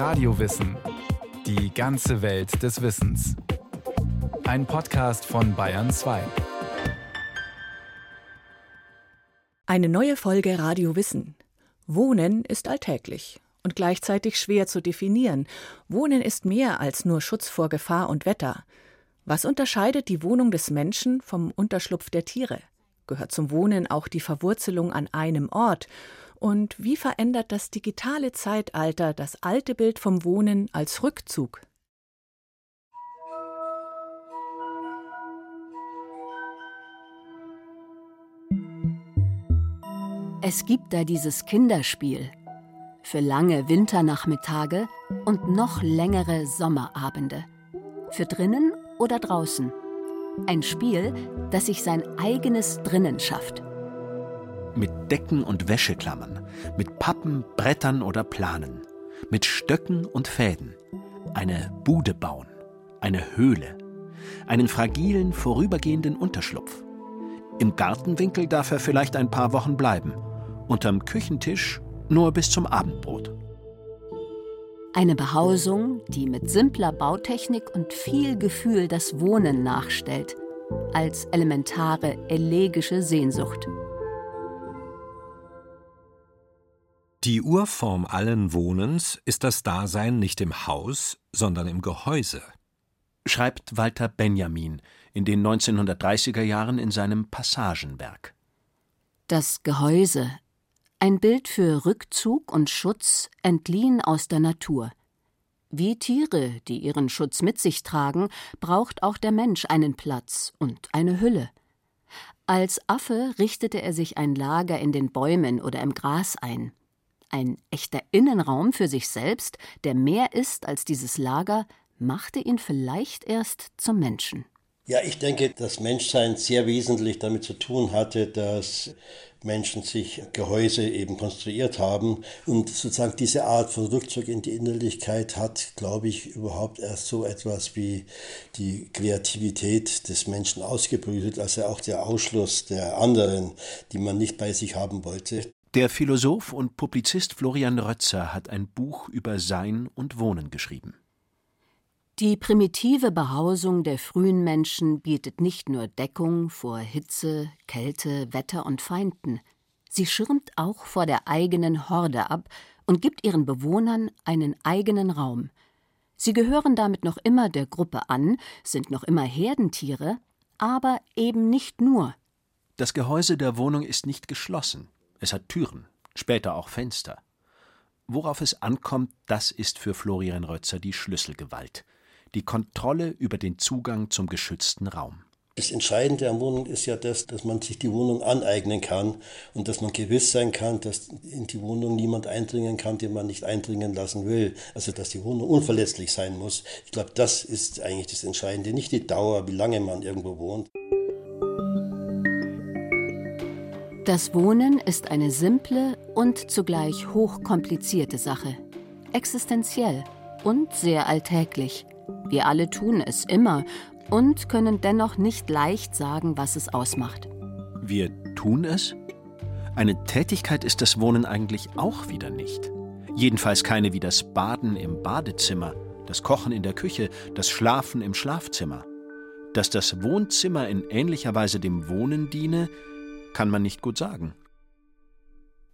Radiowissen. Die ganze Welt des Wissens. Ein Podcast von Bayern 2. Eine neue Folge Radio Wissen. Wohnen ist alltäglich und gleichzeitig schwer zu definieren. Wohnen ist mehr als nur Schutz vor Gefahr und Wetter. Was unterscheidet die Wohnung des Menschen vom Unterschlupf der Tiere? Gehört zum Wohnen auch die Verwurzelung an einem Ort? Und wie verändert das digitale Zeitalter das alte Bild vom Wohnen als Rückzug? Es gibt da dieses Kinderspiel für lange Winternachmittage und noch längere Sommerabende. Für drinnen oder draußen. Ein Spiel, das sich sein eigenes Drinnen schafft. Decken und Wäscheklammern, mit Pappen, Brettern oder Planen, mit Stöcken und Fäden. Eine Bude bauen, eine Höhle, einen fragilen, vorübergehenden Unterschlupf. Im Gartenwinkel darf er vielleicht ein paar Wochen bleiben, unterm Küchentisch nur bis zum Abendbrot. Eine Behausung, die mit simpler Bautechnik und viel Gefühl das Wohnen nachstellt, als elementare elegische Sehnsucht. Die Urform allen Wohnens ist das Dasein nicht im Haus, sondern im Gehäuse, schreibt Walter Benjamin in den 1930er Jahren in seinem Passagenwerk. Das Gehäuse ein Bild für Rückzug und Schutz entliehen aus der Natur. Wie Tiere, die ihren Schutz mit sich tragen, braucht auch der Mensch einen Platz und eine Hülle. Als Affe richtete er sich ein Lager in den Bäumen oder im Gras ein. Ein echter Innenraum für sich selbst, der mehr ist als dieses Lager, machte ihn vielleicht erst zum Menschen. Ja, ich denke, das Menschsein sehr wesentlich damit zu tun hatte, dass Menschen sich Gehäuse eben konstruiert haben. Und sozusagen diese Art von Rückzug in die Innerlichkeit hat, glaube ich, überhaupt erst so etwas wie die Kreativität des Menschen ausgebrütet, also auch der Ausschluss der anderen, die man nicht bei sich haben wollte. Der Philosoph und Publizist Florian Rötzer hat ein Buch über Sein und Wohnen geschrieben. Die primitive Behausung der frühen Menschen bietet nicht nur Deckung vor Hitze, Kälte, Wetter und Feinden, sie schirmt auch vor der eigenen Horde ab und gibt ihren Bewohnern einen eigenen Raum. Sie gehören damit noch immer der Gruppe an, sind noch immer Herdentiere, aber eben nicht nur. Das Gehäuse der Wohnung ist nicht geschlossen. Es hat Türen, später auch Fenster. Worauf es ankommt, das ist für Florian Rötzer die Schlüsselgewalt die Kontrolle über den Zugang zum geschützten Raum. Das Entscheidende an Wohnung ist ja das, dass man sich die Wohnung aneignen kann und dass man gewiss sein kann, dass in die Wohnung niemand eindringen kann, den man nicht eindringen lassen will. Also dass die Wohnung unverletzlich sein muss. Ich glaube, das ist eigentlich das Entscheidende, nicht die Dauer, wie lange man irgendwo wohnt. Das Wohnen ist eine simple und zugleich hochkomplizierte Sache. Existenziell und sehr alltäglich. Wir alle tun es immer und können dennoch nicht leicht sagen, was es ausmacht. Wir tun es? Eine Tätigkeit ist das Wohnen eigentlich auch wieder nicht. Jedenfalls keine wie das Baden im Badezimmer, das Kochen in der Küche, das Schlafen im Schlafzimmer. Dass das Wohnzimmer in ähnlicher Weise dem Wohnen diene, kann man nicht gut sagen.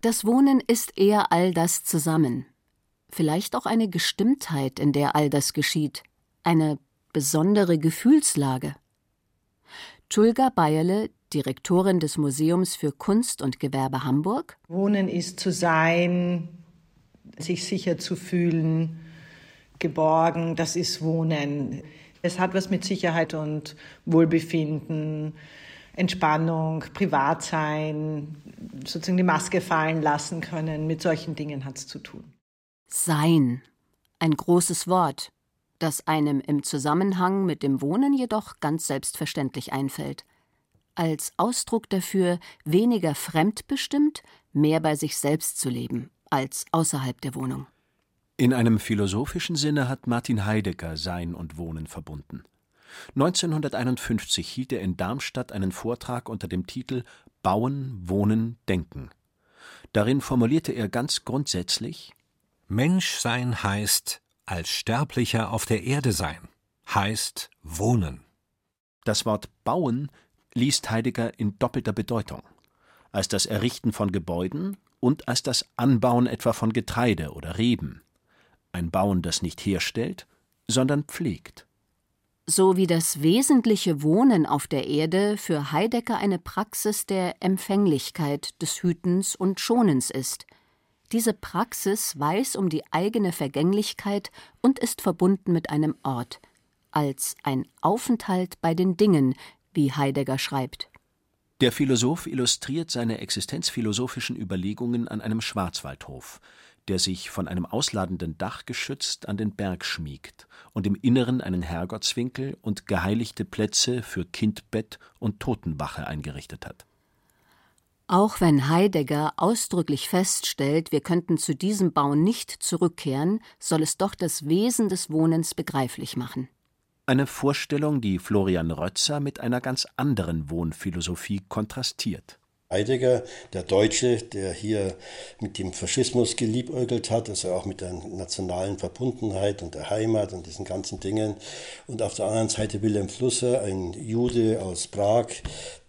Das Wohnen ist eher all das zusammen. Vielleicht auch eine Gestimmtheit, in der all das geschieht eine besondere Gefühlslage. Tulga Bayerle, Direktorin des Museums für Kunst und Gewerbe Hamburg. Wohnen ist zu sein, sich sicher zu fühlen, geborgen, das ist Wohnen. Es hat was mit Sicherheit und Wohlbefinden, Entspannung, Privatsein, sozusagen die Maske fallen lassen können. Mit solchen Dingen hat es zu tun. Sein, ein großes Wort das einem im Zusammenhang mit dem Wohnen jedoch ganz selbstverständlich einfällt. Als Ausdruck dafür, weniger fremdbestimmt, mehr bei sich selbst zu leben, als außerhalb der Wohnung. In einem philosophischen Sinne hat Martin Heidegger Sein und Wohnen verbunden. 1951 hielt er in Darmstadt einen Vortrag unter dem Titel Bauen, Wohnen, Denken. Darin formulierte er ganz grundsätzlich Menschsein heißt als Sterblicher auf der Erde sein, heißt wohnen. Das Wort bauen liest Heidegger in doppelter Bedeutung, als das Errichten von Gebäuden und als das Anbauen etwa von Getreide oder Reben. Ein Bauen, das nicht herstellt, sondern pflegt. So wie das wesentliche Wohnen auf der Erde für Heidegger eine Praxis der Empfänglichkeit, des Hütens und Schonens ist. Diese Praxis weiß um die eigene Vergänglichkeit und ist verbunden mit einem Ort, als ein Aufenthalt bei den Dingen, wie Heidegger schreibt. Der Philosoph illustriert seine existenzphilosophischen Überlegungen an einem Schwarzwaldhof, der sich von einem ausladenden Dach geschützt an den Berg schmiegt und im Inneren einen Herrgottswinkel und geheiligte Plätze für Kindbett und Totenwache eingerichtet hat. Auch wenn Heidegger ausdrücklich feststellt, wir könnten zu diesem Bau nicht zurückkehren, soll es doch das Wesen des Wohnens begreiflich machen. Eine Vorstellung, die Florian Rötzer mit einer ganz anderen Wohnphilosophie kontrastiert. Heidegger, der Deutsche, der hier mit dem Faschismus geliebäugelt hat, also auch mit der nationalen Verbundenheit und der Heimat und diesen ganzen Dingen. Und auf der anderen Seite Wilhelm Flusser, ein Jude aus Prag,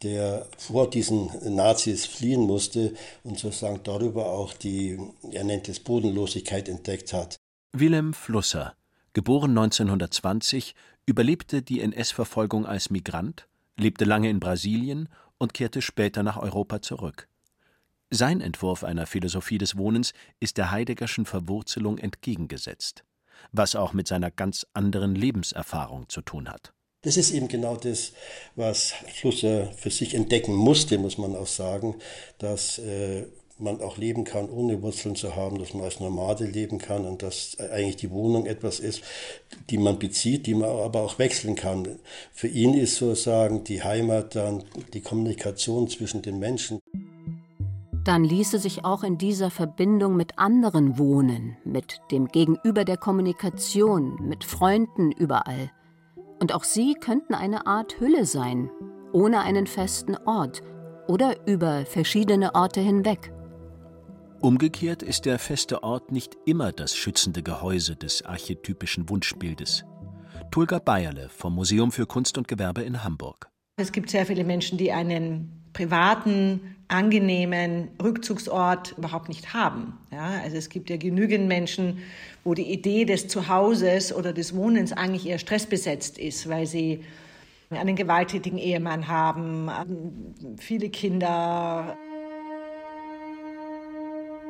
der vor diesen Nazis fliehen musste und sozusagen darüber auch die, er nennt es Bodenlosigkeit entdeckt hat. Wilhelm Flusser, geboren 1920, überlebte die NS-Verfolgung als Migrant, lebte lange in Brasilien und kehrte später nach Europa zurück. Sein Entwurf einer Philosophie des Wohnens ist der Heideggerschen Verwurzelung entgegengesetzt, was auch mit seiner ganz anderen Lebenserfahrung zu tun hat. Das ist eben genau das, was Flusser für sich entdecken musste, muss man auch sagen, dass äh, man auch leben kann, ohne Wurzeln zu haben, dass man als Nomade leben kann und dass eigentlich die Wohnung etwas ist, die man bezieht, die man aber auch wechseln kann. Für ihn ist sozusagen die Heimat dann die Kommunikation zwischen den Menschen. Dann ließe sich auch in dieser Verbindung mit anderen wohnen, mit dem Gegenüber der Kommunikation, mit Freunden überall. Und auch sie könnten eine Art Hülle sein, ohne einen festen Ort oder über verschiedene Orte hinweg. Umgekehrt ist der feste Ort nicht immer das schützende Gehäuse des archetypischen Wunschbildes. Tulga Bayerle vom Museum für Kunst und Gewerbe in Hamburg. Es gibt sehr viele Menschen, die einen privaten, angenehmen Rückzugsort überhaupt nicht haben. Ja, also es gibt ja genügend Menschen, wo die Idee des Zuhauses oder des Wohnens eigentlich eher stressbesetzt ist, weil sie einen gewalttätigen Ehemann haben, viele Kinder,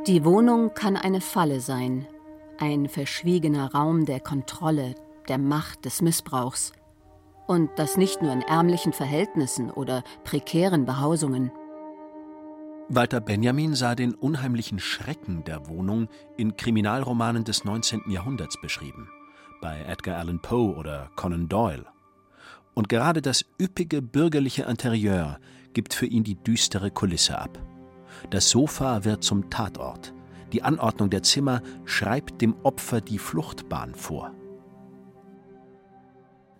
die Wohnung kann eine Falle sein, ein verschwiegener Raum der Kontrolle, der Macht, des Missbrauchs. Und das nicht nur in ärmlichen Verhältnissen oder prekären Behausungen. Walter Benjamin sah den unheimlichen Schrecken der Wohnung in Kriminalromanen des 19. Jahrhunderts beschrieben, bei Edgar Allan Poe oder Conan Doyle. Und gerade das üppige bürgerliche Interieur gibt für ihn die düstere Kulisse ab. Das Sofa wird zum Tatort. Die Anordnung der Zimmer schreibt dem Opfer die Fluchtbahn vor.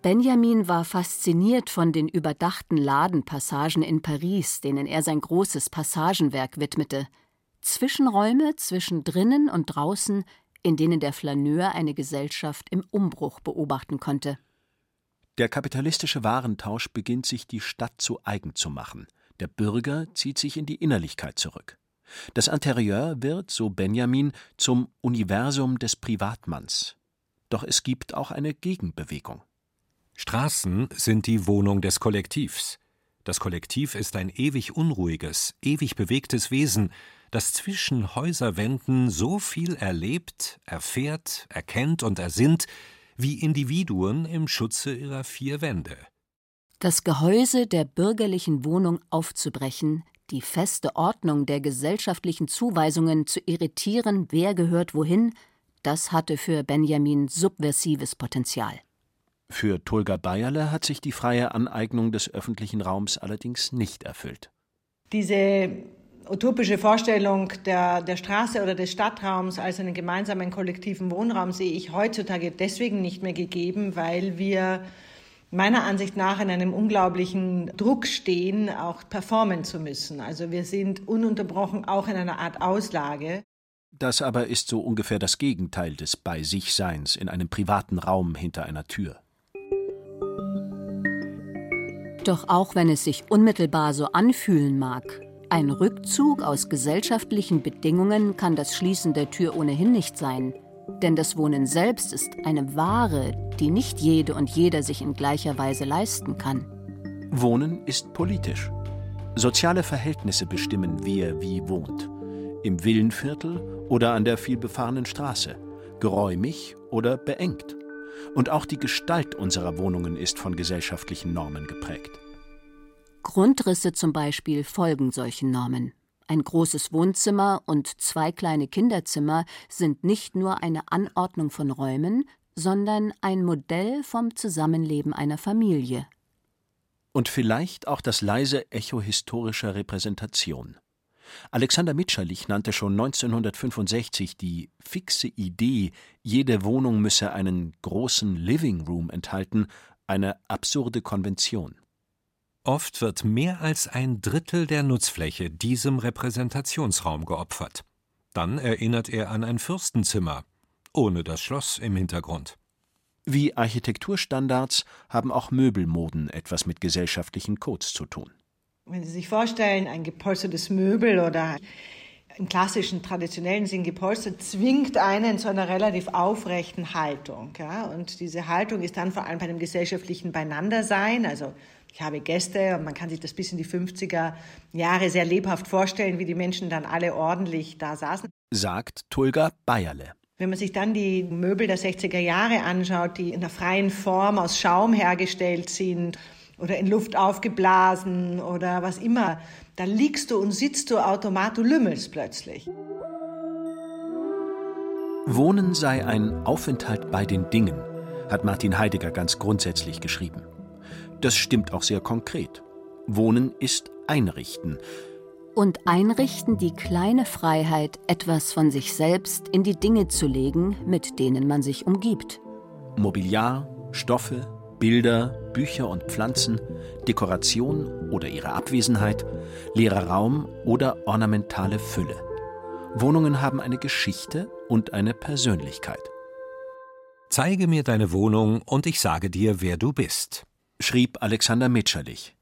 Benjamin war fasziniert von den überdachten Ladenpassagen in Paris, denen er sein großes Passagenwerk widmete. Zwischenräume zwischen drinnen und draußen, in denen der Flaneur eine Gesellschaft im Umbruch beobachten konnte. Der kapitalistische Warentausch beginnt sich die Stadt zu eigen zu machen. Der Bürger zieht sich in die Innerlichkeit zurück. Das Interieur wird, so Benjamin, zum Universum des Privatmanns. Doch es gibt auch eine Gegenbewegung. Straßen sind die Wohnung des Kollektivs. Das Kollektiv ist ein ewig unruhiges, ewig bewegtes Wesen, das zwischen Häuserwänden so viel erlebt, erfährt, erkennt und ersinnt, wie Individuen im Schutze ihrer vier Wände das Gehäuse der bürgerlichen Wohnung aufzubrechen, die feste Ordnung der gesellschaftlichen Zuweisungen zu irritieren, wer gehört wohin, das hatte für Benjamin subversives Potenzial. Für Tulga Bayerle hat sich die freie Aneignung des öffentlichen Raums allerdings nicht erfüllt. Diese utopische Vorstellung der, der Straße oder des Stadtraums als einen gemeinsamen kollektiven Wohnraum sehe ich heutzutage deswegen nicht mehr gegeben, weil wir meiner Ansicht nach in einem unglaublichen Druck stehen, auch performen zu müssen. Also wir sind ununterbrochen auch in einer Art Auslage. Das aber ist so ungefähr das Gegenteil des Bei sich Seins in einem privaten Raum hinter einer Tür. Doch auch wenn es sich unmittelbar so anfühlen mag, ein Rückzug aus gesellschaftlichen Bedingungen kann das Schließen der Tür ohnehin nicht sein. Denn das Wohnen selbst ist eine Ware, die nicht jede und jeder sich in gleicher Weise leisten kann. Wohnen ist politisch. Soziale Verhältnisse bestimmen, wer wie wohnt. Im Villenviertel oder an der vielbefahrenen Straße, geräumig oder beengt. Und auch die Gestalt unserer Wohnungen ist von gesellschaftlichen Normen geprägt. Grundrisse zum Beispiel folgen solchen Normen. Ein großes Wohnzimmer und zwei kleine Kinderzimmer sind nicht nur eine Anordnung von Räumen, sondern ein Modell vom Zusammenleben einer Familie. Und vielleicht auch das leise Echo historischer Repräsentation. Alexander Mitscherlich nannte schon 1965 die fixe Idee, jede Wohnung müsse einen großen Living Room enthalten, eine absurde Konvention. Oft wird mehr als ein Drittel der Nutzfläche diesem Repräsentationsraum geopfert. Dann erinnert er an ein Fürstenzimmer, ohne das Schloss im Hintergrund. Wie Architekturstandards haben auch Möbelmoden etwas mit gesellschaftlichen Codes zu tun. Wenn Sie sich vorstellen, ein gepolstertes Möbel oder im klassischen, traditionellen Sinn gepolstert, zwingt einen zu einer relativ aufrechten Haltung. Ja? Und diese Haltung ist dann vor allem bei einem gesellschaftlichen Beieinandersein. Also ich habe Gäste und man kann sich das bis in die 50er Jahre sehr lebhaft vorstellen, wie die Menschen dann alle ordentlich da saßen. Sagt Tulga Bayerle. Wenn man sich dann die Möbel der 60er Jahre anschaut, die in der freien Form aus Schaum hergestellt sind, oder in Luft aufgeblasen oder was immer. Da liegst du und sitzt du automatisch, du lümmelst plötzlich. Wohnen sei ein Aufenthalt bei den Dingen, hat Martin Heidegger ganz grundsätzlich geschrieben. Das stimmt auch sehr konkret. Wohnen ist Einrichten. Und einrichten die kleine Freiheit, etwas von sich selbst in die Dinge zu legen, mit denen man sich umgibt. Mobiliar, Stoffe, Bilder, Bücher und Pflanzen, Dekoration oder ihre Abwesenheit, leerer Raum oder ornamentale Fülle. Wohnungen haben eine Geschichte und eine Persönlichkeit. Zeige mir deine Wohnung und ich sage dir, wer du bist, schrieb Alexander Mitscherlich.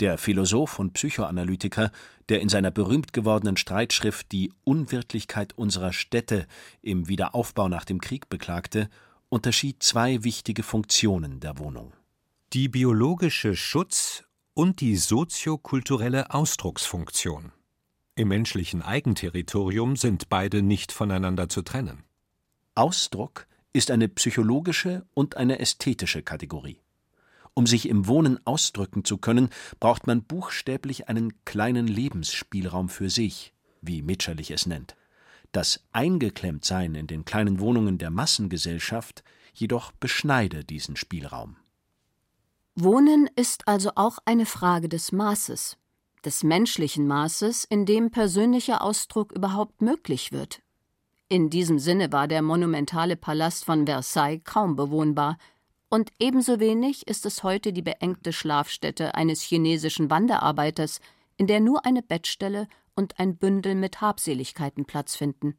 Der Philosoph und Psychoanalytiker, der in seiner berühmt gewordenen Streitschrift die Unwirklichkeit unserer Städte im Wiederaufbau nach dem Krieg beklagte unterschied zwei wichtige Funktionen der Wohnung. Die biologische Schutz- und die soziokulturelle Ausdrucksfunktion. Im menschlichen Eigenterritorium sind beide nicht voneinander zu trennen. Ausdruck ist eine psychologische und eine ästhetische Kategorie. Um sich im Wohnen ausdrücken zu können, braucht man buchstäblich einen kleinen Lebensspielraum für sich, wie Mitscherlich es nennt das Eingeklemmtsein in den kleinen Wohnungen der Massengesellschaft jedoch beschneide diesen Spielraum. Wohnen ist also auch eine Frage des Maßes, des menschlichen Maßes, in dem persönlicher Ausdruck überhaupt möglich wird. In diesem Sinne war der monumentale Palast von Versailles kaum bewohnbar, und ebenso wenig ist es heute die beengte Schlafstätte eines chinesischen Wanderarbeiters, in der nur eine Bettstelle und ein Bündel mit Habseligkeiten Platz finden.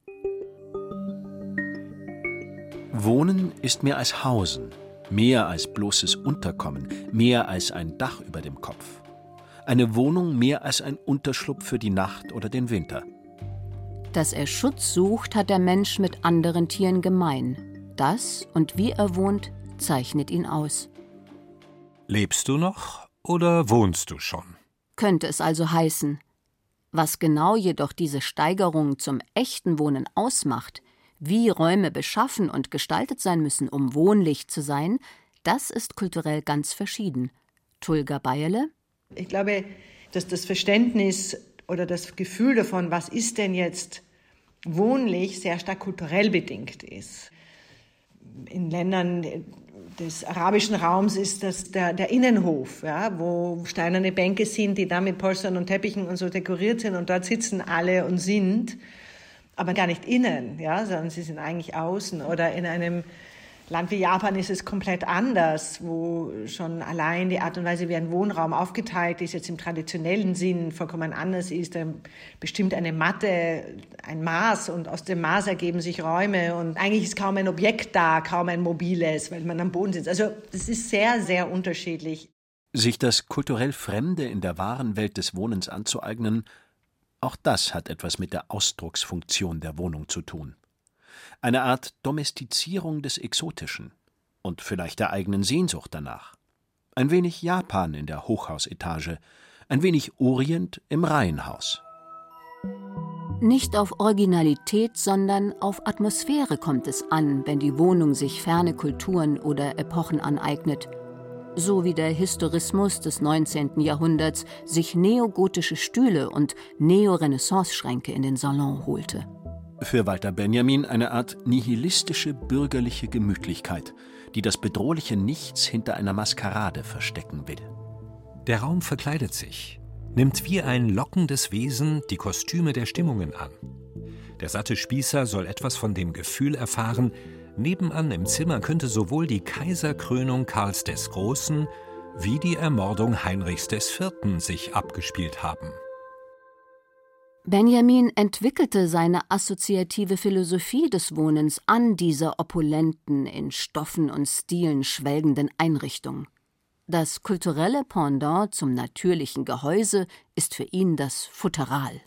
Wohnen ist mehr als Hausen, mehr als bloßes Unterkommen, mehr als ein Dach über dem Kopf. Eine Wohnung mehr als ein Unterschlupf für die Nacht oder den Winter. Dass er Schutz sucht, hat der Mensch mit anderen Tieren gemein. Das und wie er wohnt, zeichnet ihn aus. Lebst du noch oder wohnst du schon? Könnte es also heißen, was genau jedoch diese Steigerung zum echten Wohnen ausmacht, wie Räume beschaffen und gestaltet sein müssen, um wohnlich zu sein, das ist kulturell ganz verschieden. Tulga Bayerle? Ich glaube, dass das Verständnis oder das Gefühl davon, was ist denn jetzt wohnlich, sehr stark kulturell bedingt ist. In Ländern des arabischen Raums ist das der, der Innenhof, ja, wo steinerne Bänke sind, die da mit Polstern und Teppichen und so dekoriert sind und dort sitzen alle und sind, aber gar nicht innen, ja, sondern sie sind eigentlich außen oder in einem Land wie Japan ist es komplett anders, wo schon allein die Art und Weise, wie ein Wohnraum aufgeteilt ist, jetzt im traditionellen Sinn vollkommen anders ist. Da bestimmt eine Matte, ein Maß und aus dem Maß ergeben sich Räume und eigentlich ist kaum ein Objekt da, kaum ein mobiles, weil man am Boden sitzt. Also das ist sehr, sehr unterschiedlich. Sich das kulturell Fremde in der wahren Welt des Wohnens anzueignen, auch das hat etwas mit der Ausdrucksfunktion der Wohnung zu tun eine Art Domestizierung des Exotischen und vielleicht der eigenen Sehnsucht danach. Ein wenig Japan in der Hochhausetage, ein wenig Orient im Reihenhaus. Nicht auf Originalität, sondern auf Atmosphäre kommt es an, wenn die Wohnung sich ferne Kulturen oder Epochen aneignet, so wie der Historismus des 19. Jahrhunderts sich neogotische Stühle und Neorenaissance-Schränke in den Salon holte. Für Walter Benjamin eine Art nihilistische bürgerliche Gemütlichkeit, die das bedrohliche Nichts hinter einer Maskerade verstecken will. Der Raum verkleidet sich, nimmt wie ein lockendes Wesen die Kostüme der Stimmungen an. Der satte Spießer soll etwas von dem Gefühl erfahren, nebenan im Zimmer könnte sowohl die Kaiserkrönung Karls des Großen wie die Ermordung Heinrichs IV. sich abgespielt haben. Benjamin entwickelte seine assoziative Philosophie des Wohnens an dieser opulenten, in Stoffen und Stilen schwelgenden Einrichtung. Das kulturelle Pendant zum natürlichen Gehäuse ist für ihn das Futteral.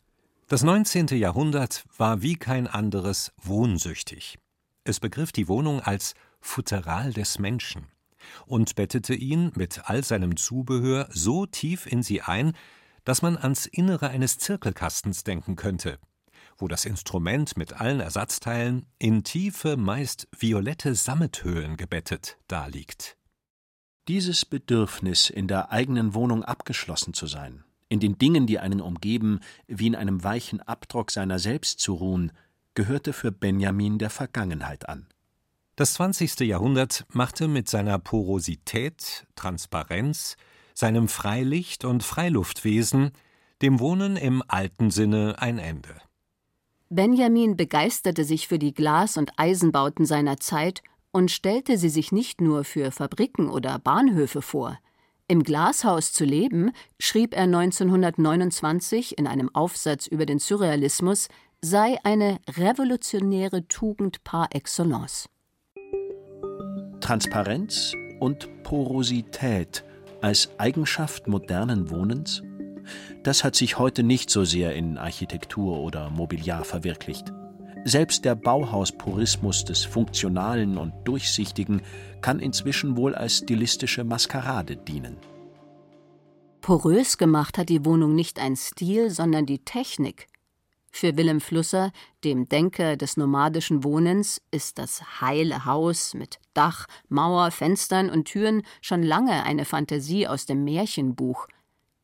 Das 19. Jahrhundert war wie kein anderes wohnsüchtig. Es begriff die Wohnung als Futteral des Menschen und bettete ihn mit all seinem Zubehör so tief in sie ein, dass man ans Innere eines Zirkelkastens denken könnte, wo das Instrument mit allen Ersatzteilen in tiefe, meist violette Sammethöhlen gebettet daliegt. Dieses Bedürfnis, in der eigenen Wohnung abgeschlossen zu sein, in den Dingen, die einen umgeben, wie in einem weichen Abdruck seiner selbst zu ruhen, gehörte für Benjamin der Vergangenheit an. Das 20. Jahrhundert machte mit seiner Porosität, Transparenz, seinem Freilicht und Freiluftwesen, dem Wohnen im alten Sinne ein Ende. Benjamin begeisterte sich für die Glas- und Eisenbauten seiner Zeit und stellte sie sich nicht nur für Fabriken oder Bahnhöfe vor. Im Glashaus zu leben, schrieb er 1929 in einem Aufsatz über den Surrealismus, sei eine revolutionäre Tugend par excellence. Transparenz und Porosität als Eigenschaft modernen Wohnens? Das hat sich heute nicht so sehr in Architektur oder Mobiliar verwirklicht. Selbst der Bauhauspurismus des Funktionalen und Durchsichtigen kann inzwischen wohl als stilistische Maskerade dienen. Porös gemacht hat die Wohnung nicht ein Stil, sondern die Technik. Für Willem Flusser, dem Denker des nomadischen Wohnens, ist das heile Haus mit Dach, Mauer, Fenstern und Türen schon lange eine Fantasie aus dem Märchenbuch.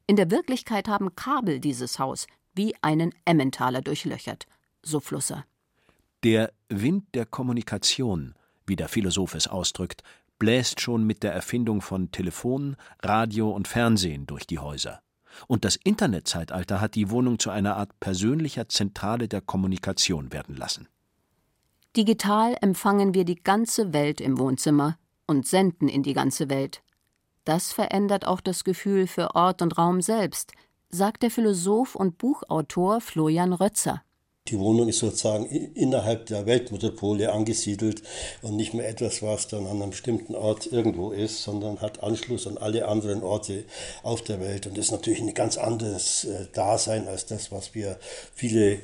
In der Wirklichkeit haben Kabel dieses Haus wie einen Emmentaler durchlöchert, so Flusser. Der Wind der Kommunikation, wie der Philosoph es ausdrückt, bläst schon mit der Erfindung von Telefon, Radio und Fernsehen durch die Häuser. Und das Internetzeitalter hat die Wohnung zu einer Art persönlicher Zentrale der Kommunikation werden lassen. Digital empfangen wir die ganze Welt im Wohnzimmer und senden in die ganze Welt. Das verändert auch das Gefühl für Ort und Raum selbst, sagt der Philosoph und Buchautor Florian Rötzer. Die Wohnung ist sozusagen innerhalb der Weltmetropole angesiedelt und nicht mehr etwas, was dann an einem bestimmten Ort irgendwo ist, sondern hat Anschluss an alle anderen Orte auf der Welt. Und ist natürlich ein ganz anderes äh, Dasein als das, was wir viele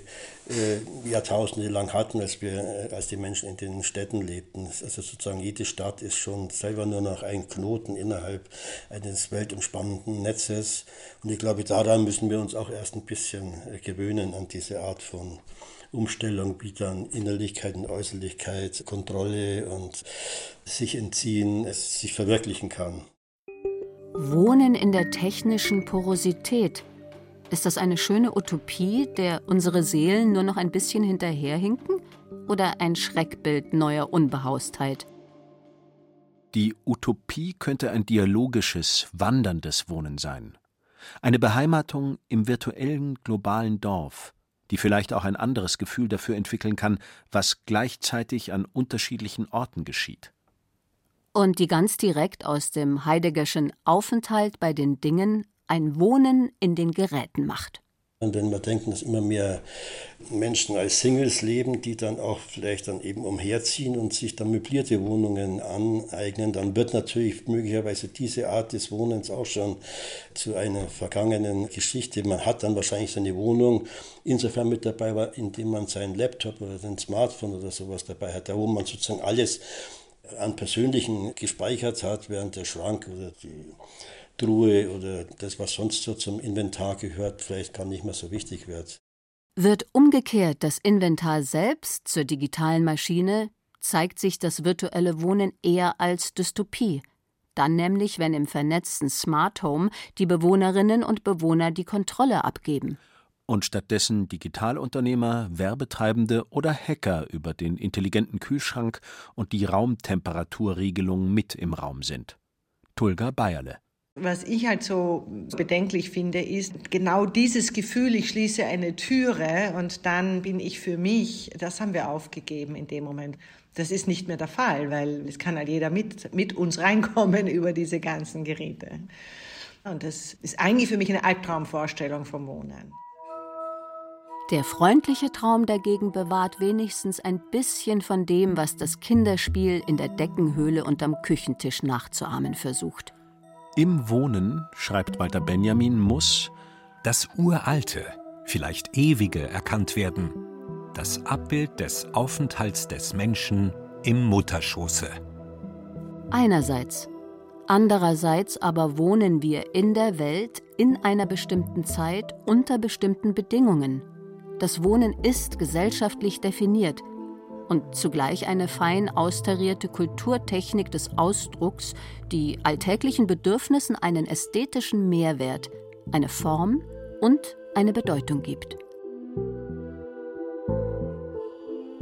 äh, Jahrtausende lang hatten, als wir, äh, als die Menschen in den Städten lebten. Also sozusagen jede Stadt ist schon selber nur noch ein Knoten innerhalb eines weltumspannenden Netzes. Und ich glaube, daran müssen wir uns auch erst ein bisschen gewöhnen an diese Art von Umstellung, wie dann Innerlichkeit und Äußerlichkeit, Kontrolle und sich entziehen, es sich verwirklichen kann. Wohnen in der technischen Porosität. Ist das eine schöne Utopie, der unsere Seelen nur noch ein bisschen hinterherhinken? Oder ein Schreckbild neuer Unbehaustheit? Die Utopie könnte ein dialogisches, wanderndes Wohnen sein. Eine Beheimatung im virtuellen globalen Dorf, die vielleicht auch ein anderes Gefühl dafür entwickeln kann, was gleichzeitig an unterschiedlichen Orten geschieht. Und die ganz direkt aus dem Heideggerschen Aufenthalt bei den Dingen ein Wohnen in den Geräten macht. Und wenn wir denken, dass immer mehr Menschen als Singles leben, die dann auch vielleicht dann eben umherziehen und sich dann möblierte Wohnungen aneignen, dann wird natürlich möglicherweise diese Art des Wohnens auch schon zu einer vergangenen Geschichte. Man hat dann wahrscheinlich seine Wohnung insofern mit dabei, indem man seinen Laptop oder sein Smartphone oder sowas dabei hat, da wo man sozusagen alles an Persönlichen gespeichert hat, während der Schrank oder die Truhe oder das, was sonst so zum Inventar gehört, vielleicht gar nicht mehr so wichtig wird. Wird umgekehrt das Inventar selbst zur digitalen Maschine, zeigt sich das virtuelle Wohnen eher als Dystopie. Dann nämlich, wenn im vernetzten Smart Home die Bewohnerinnen und Bewohner die Kontrolle abgeben. Und stattdessen Digitalunternehmer, Werbetreibende oder Hacker über den intelligenten Kühlschrank und die Raumtemperaturregelung mit im Raum sind. Tulga Bayerle was ich halt so bedenklich finde, ist genau dieses Gefühl, ich schließe eine Türe und dann bin ich für mich, das haben wir aufgegeben in dem Moment. Das ist nicht mehr der Fall, weil es kann halt jeder mit, mit uns reinkommen über diese ganzen Geräte. Und das ist eigentlich für mich eine Albtraumvorstellung vom Wohnen. Der freundliche Traum dagegen bewahrt wenigstens ein bisschen von dem, was das Kinderspiel in der Deckenhöhle unterm Küchentisch nachzuahmen versucht. Im Wohnen, schreibt Walter Benjamin, muss das Uralte, vielleicht Ewige erkannt werden, das Abbild des Aufenthalts des Menschen im Mutterschoße. Einerseits. Andererseits aber wohnen wir in der Welt in einer bestimmten Zeit unter bestimmten Bedingungen. Das Wohnen ist gesellschaftlich definiert – und zugleich eine fein austarierte Kulturtechnik des Ausdrucks, die alltäglichen Bedürfnissen einen ästhetischen Mehrwert, eine Form und eine Bedeutung gibt.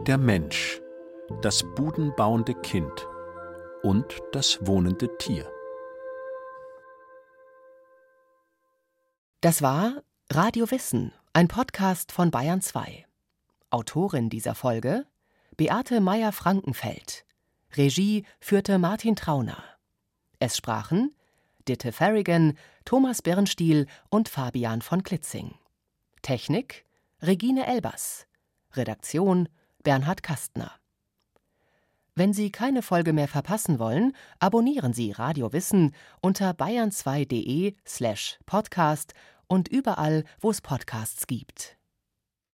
Der Mensch, das budenbauende Kind und das wohnende Tier. Das war Radio Wissen, ein Podcast von Bayern 2. Autorin dieser Folge Beate Meyer-Frankenfeld. Regie führte Martin Trauner. Es sprachen Ditte Farrigan, Thomas Birnstiel und Fabian von Klitzing. Technik Regine Elbers. Redaktion Bernhard Kastner. Wenn Sie keine Folge mehr verpassen wollen, abonnieren Sie Radio Wissen unter bayern2.de slash podcast und überall, wo es Podcasts gibt.